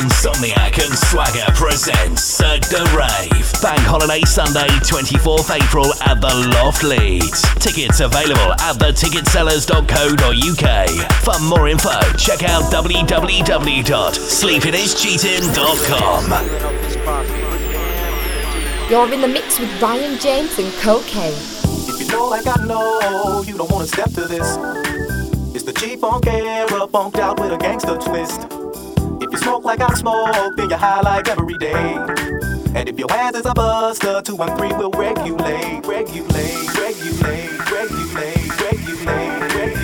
Insomniac and Swagger presents Cirque de Rave. Bank Holiday Sunday, 24th April at the Loft Leeds. Tickets available at theticketsellers.co.uk. For more info, check out www.sleepingischeating.com. You're in the mix with Ryan James and Ko Kane. If you know like I know, you don't wanna step to this. It's the G-Funk era, funked out with a gangster twist. If you smoke like I smoke, then you're high like every day. And if your ass is a buster, two and three will regulate, regulate, regulate, regulate, regulate, regulate,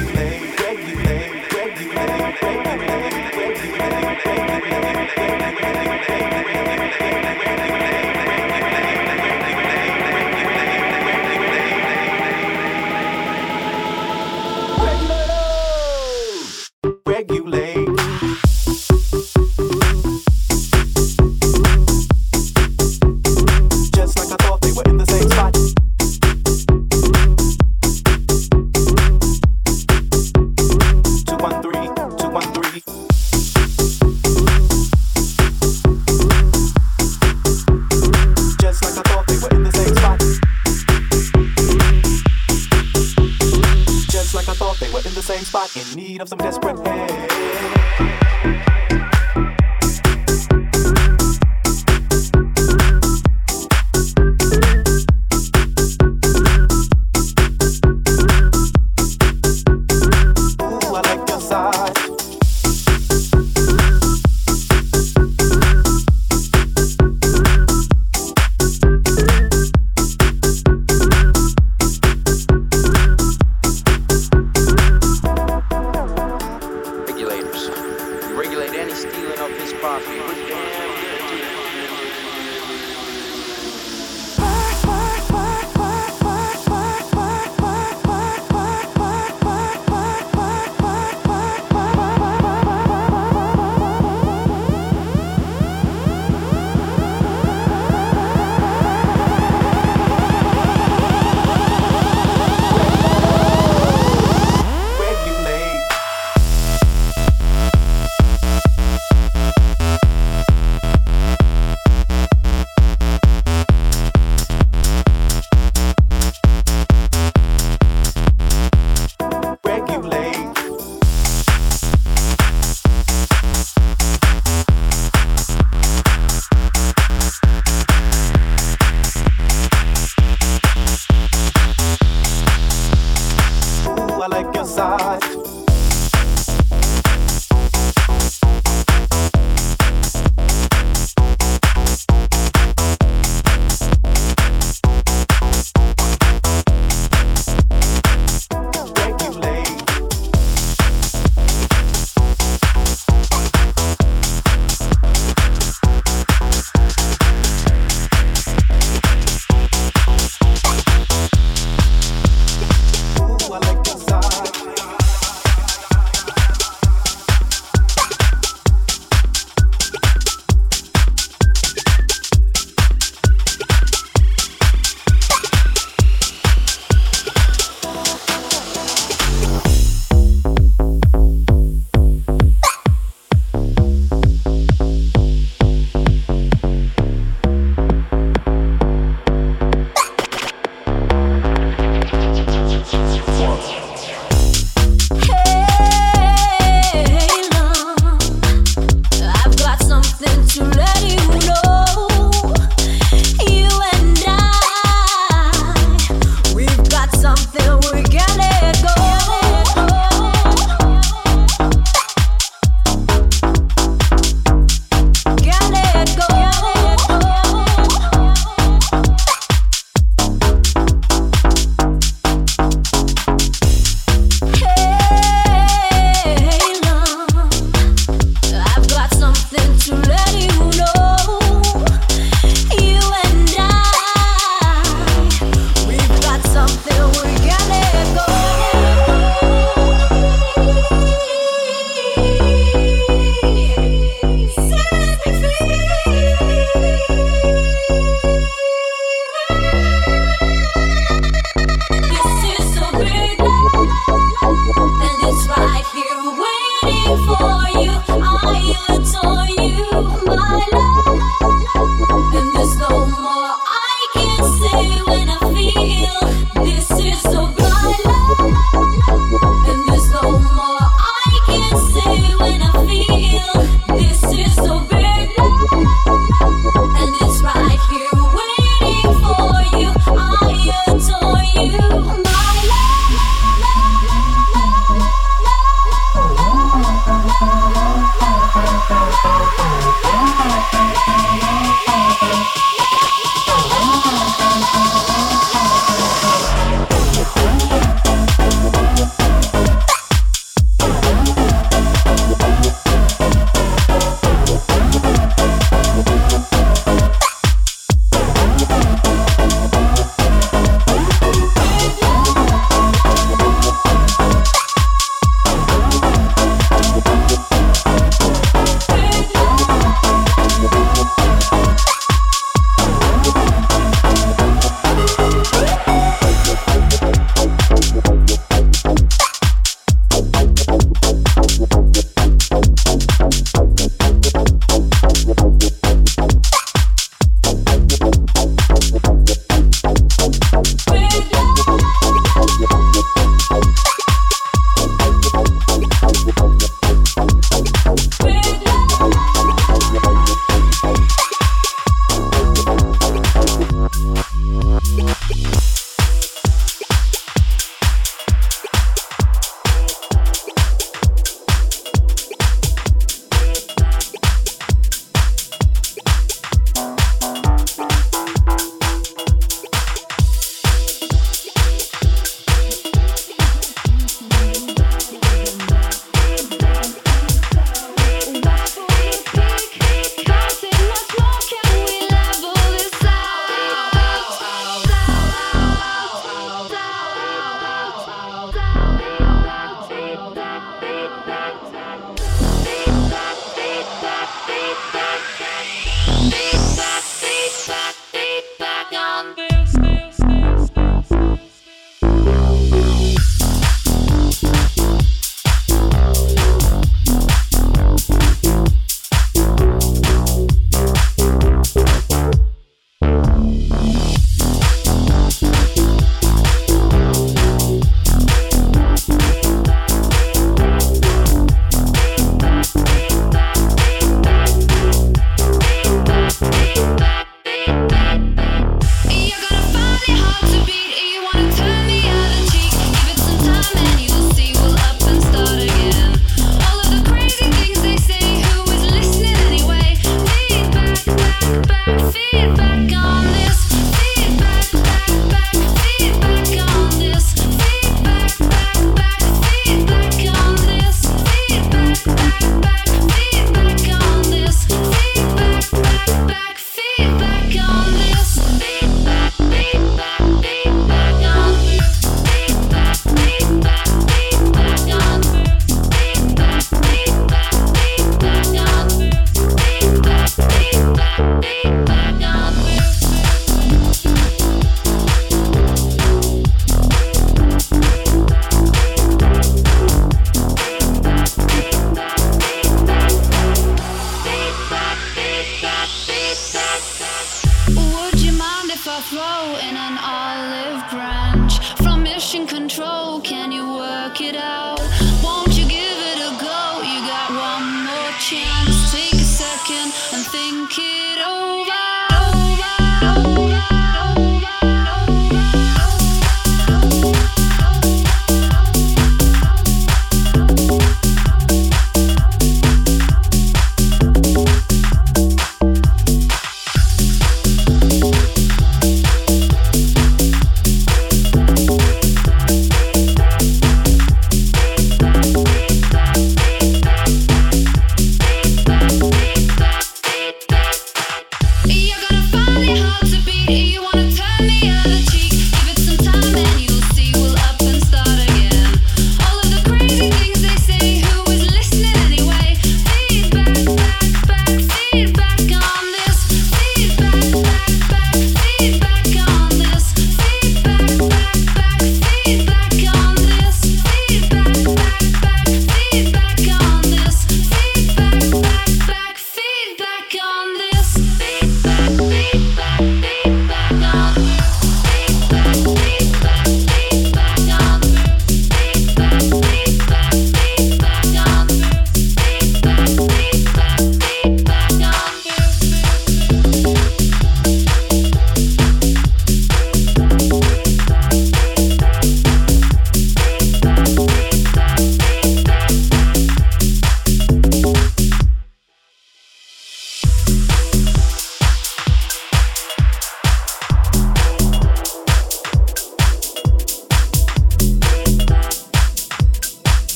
I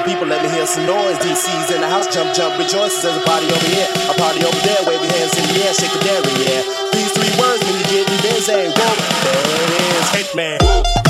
the people, let me hear some noise. DC's in the house, jump, jump, rejoices. There's a party over here, a party over there. Wave your hands in the air, shake the dairy, yeah. These three words when you get in busy. Whoa, there it is, hitman.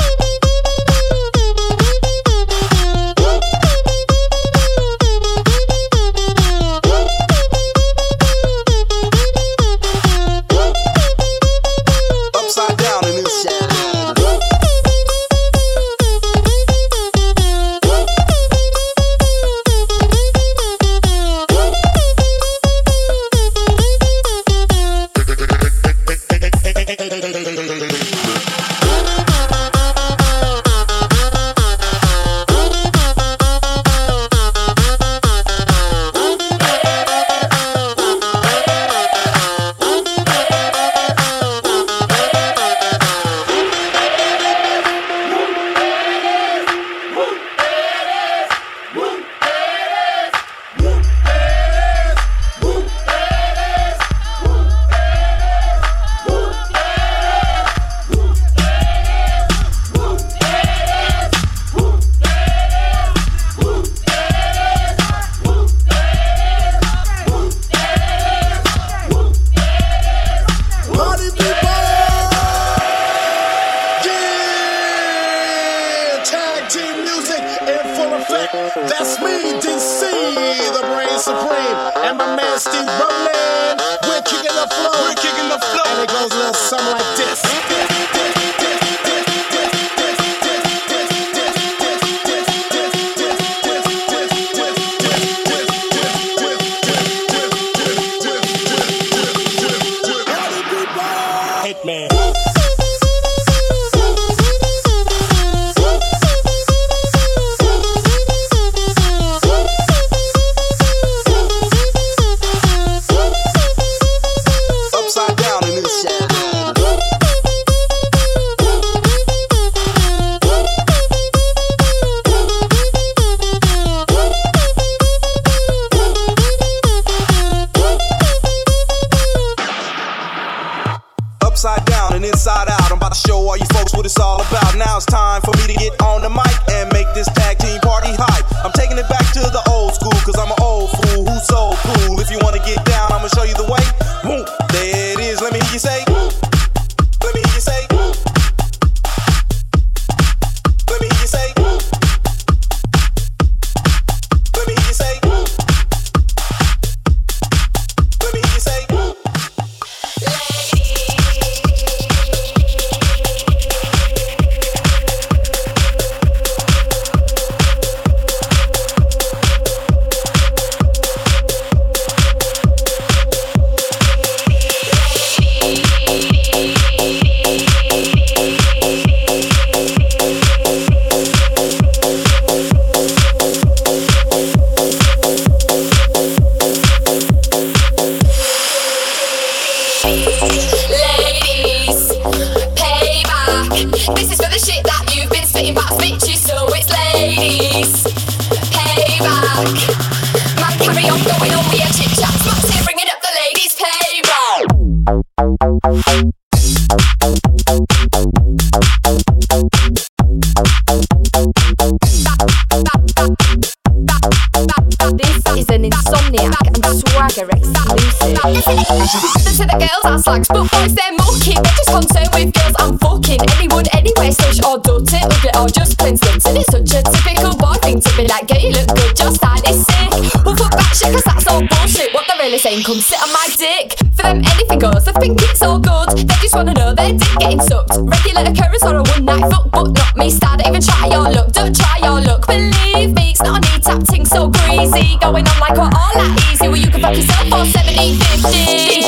going on like we're all at ease. Yeah, well, you can fuck yourself for 70, 50.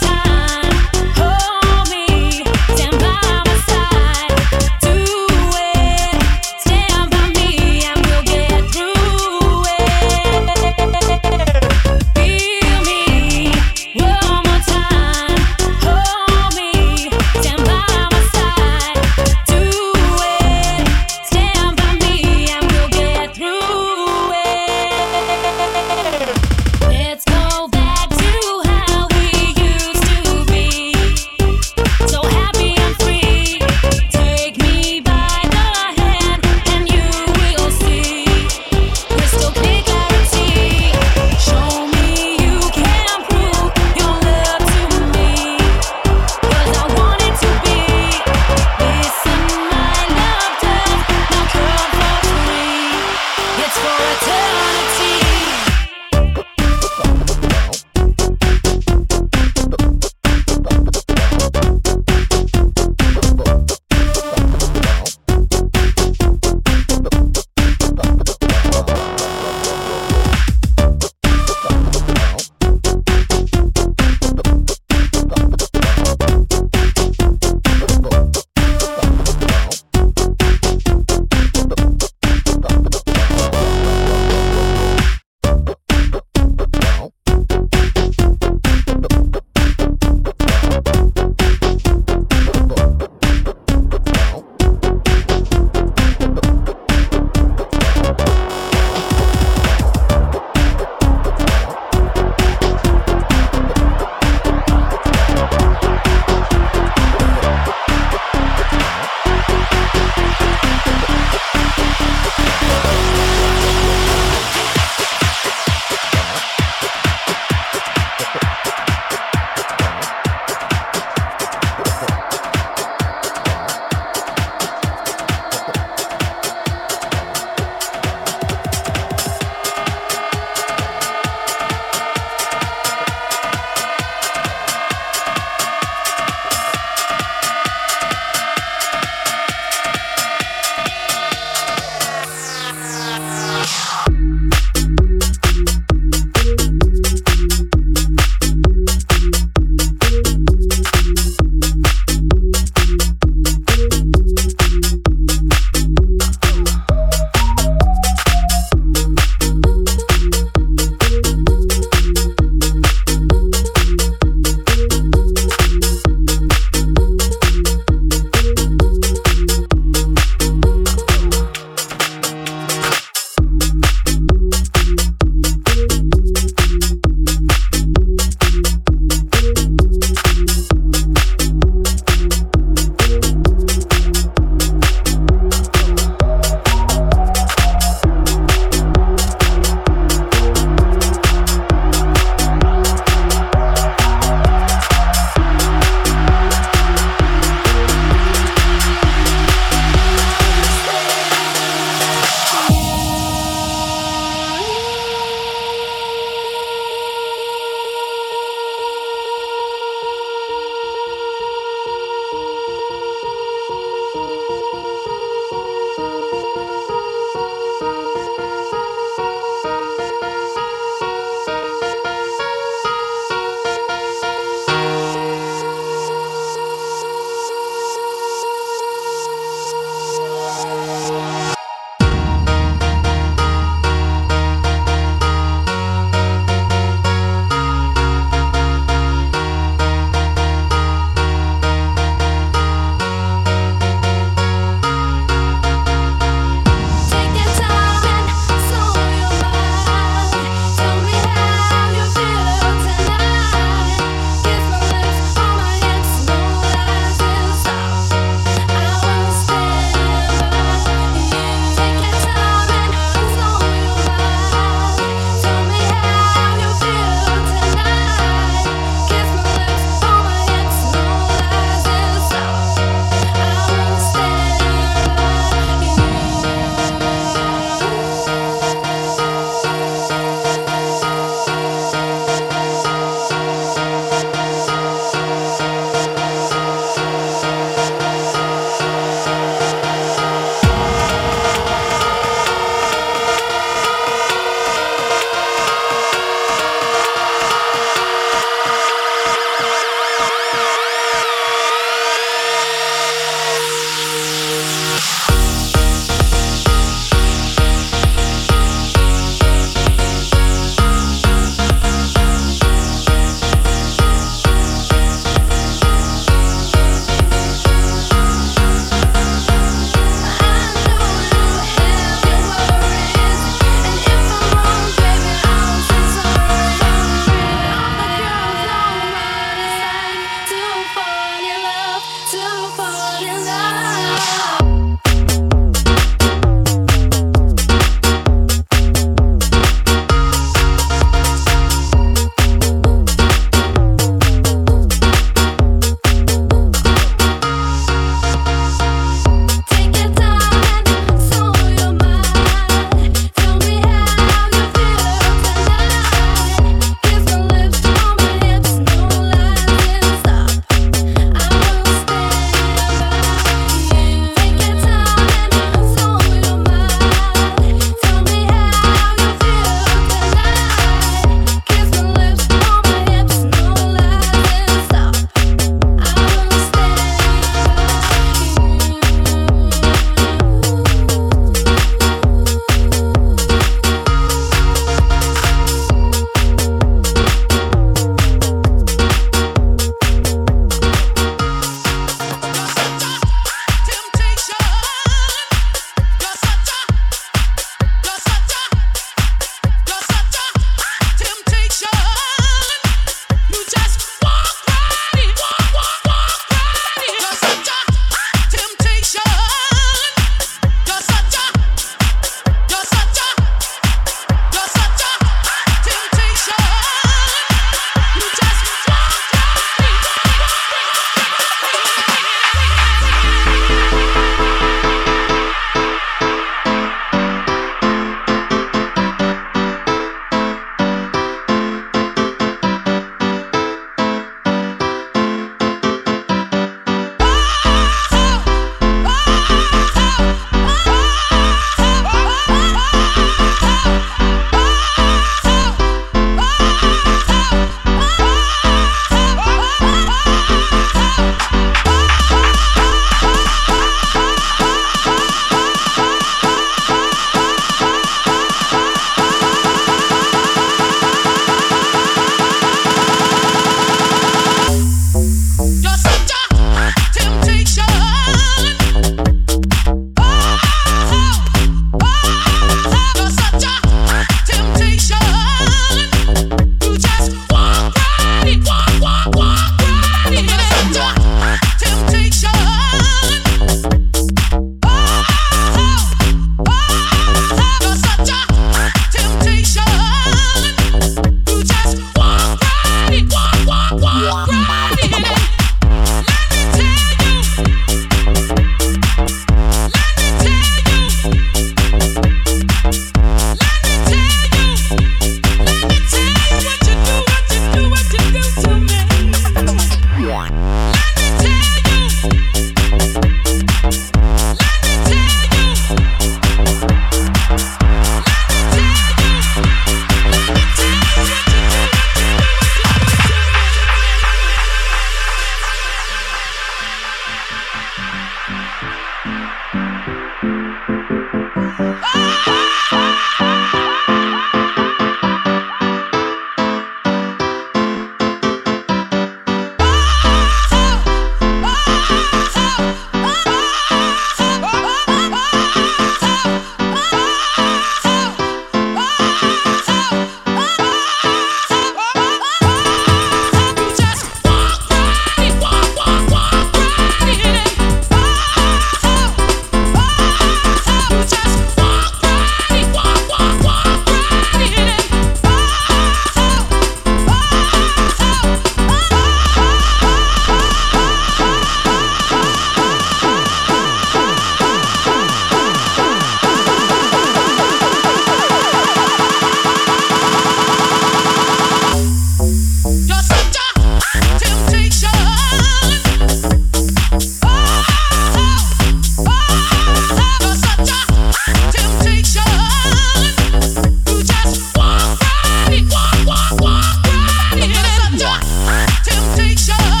Make sure.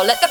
Let's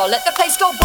let the place go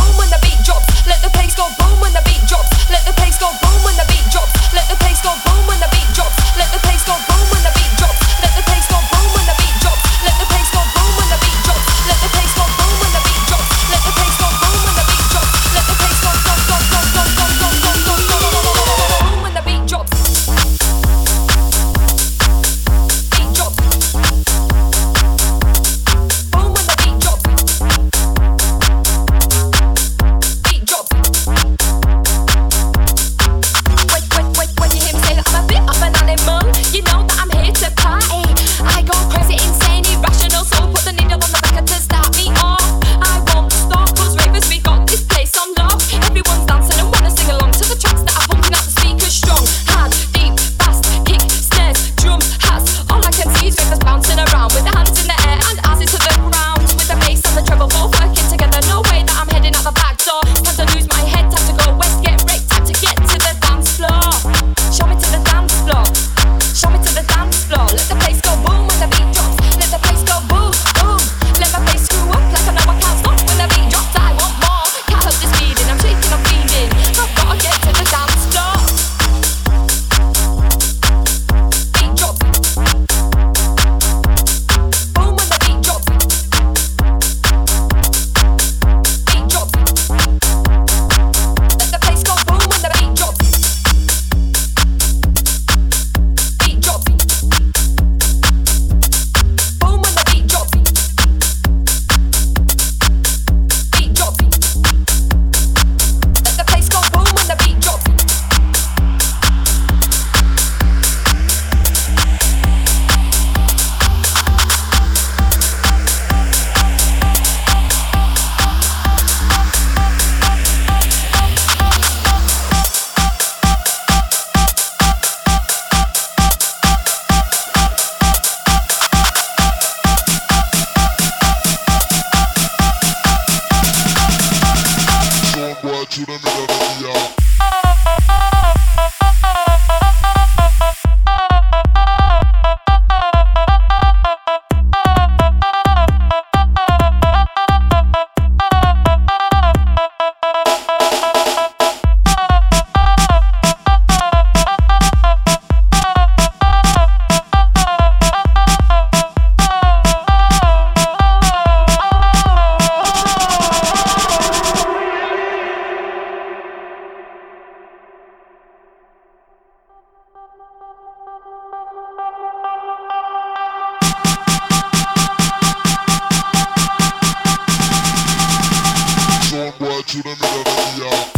to the middle of the yard.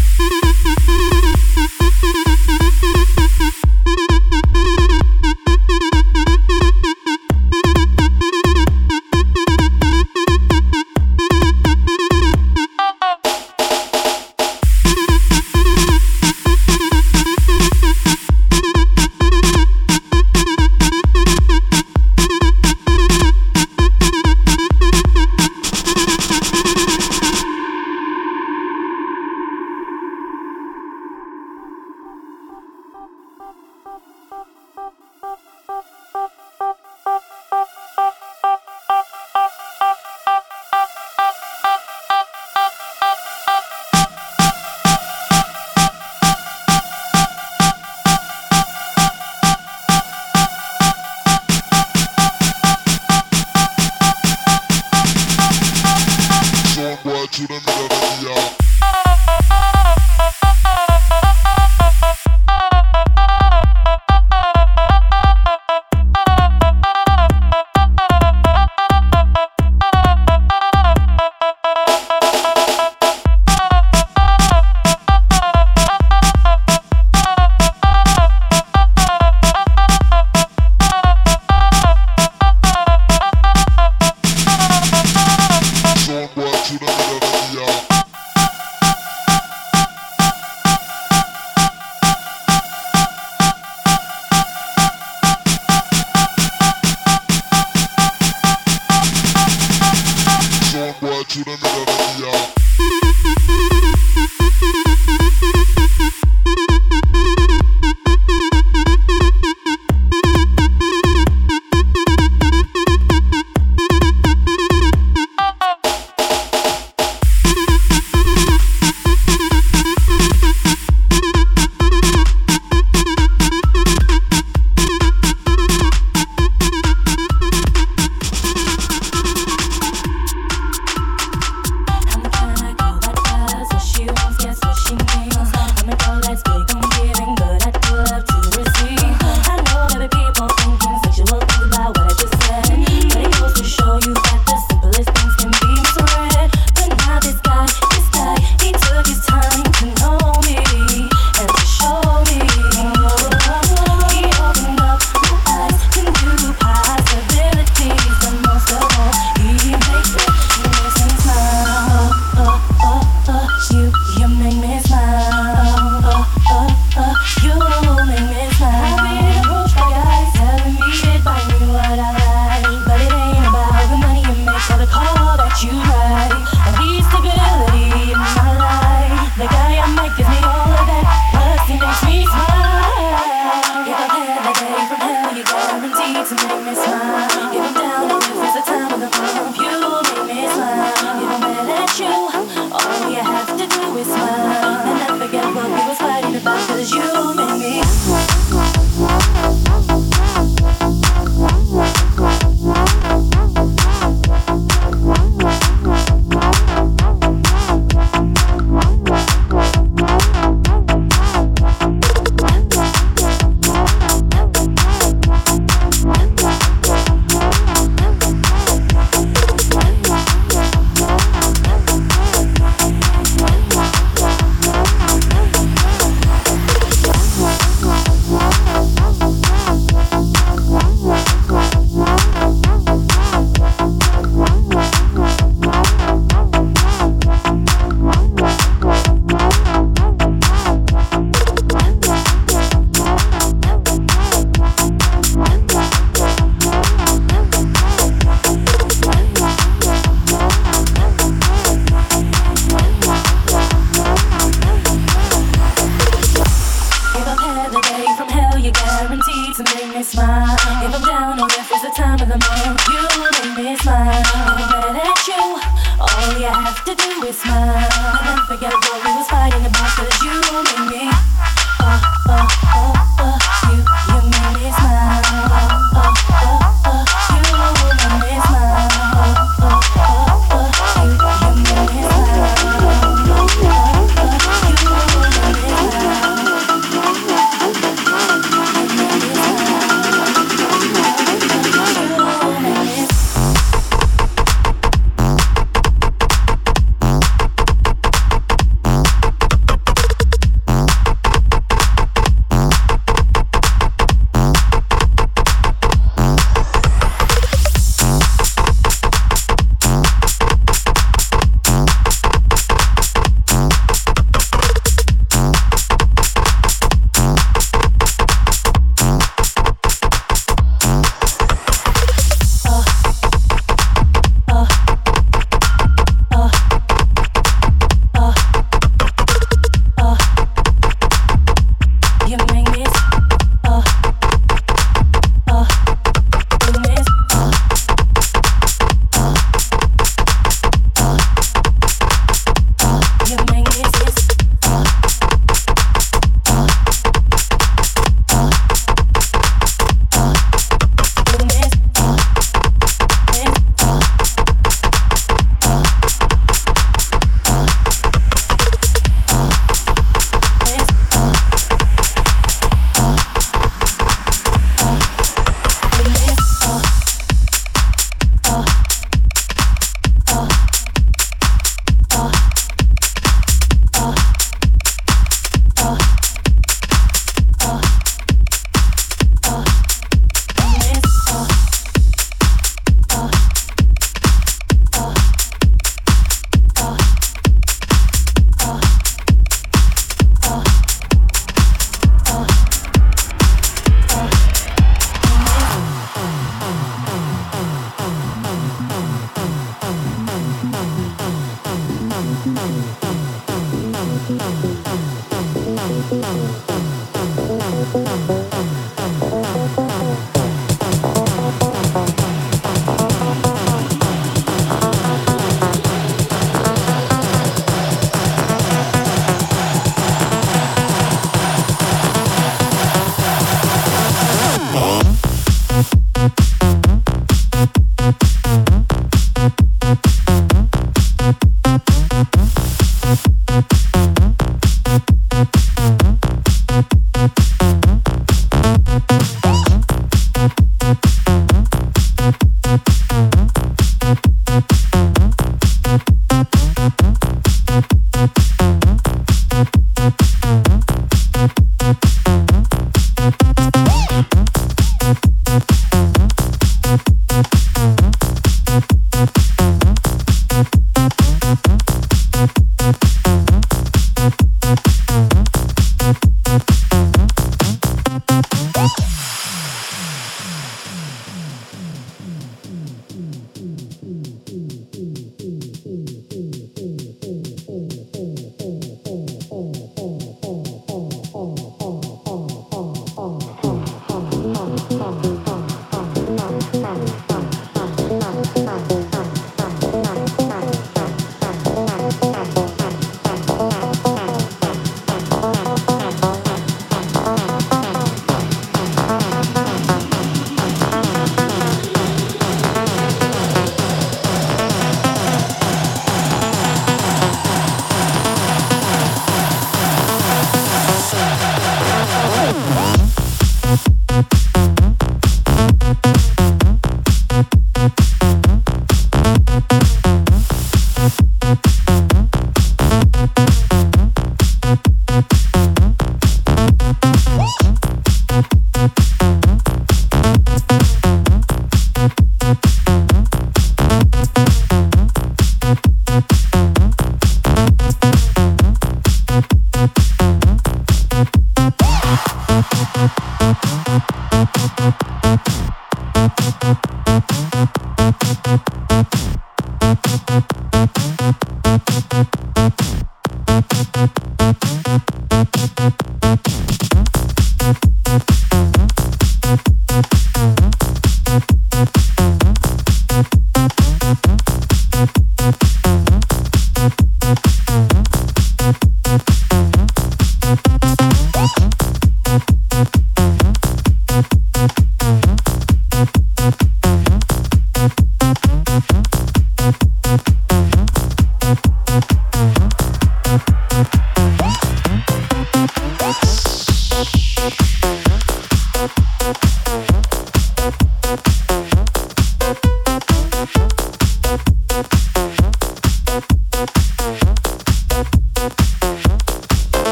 to do is smile.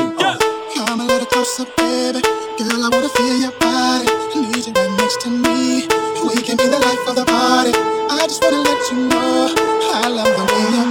you off. Come a little closer, baby. Girl, I wanna feel your body. Need you right next to me. We can be the life of the party. I just wanna let you know I love the way you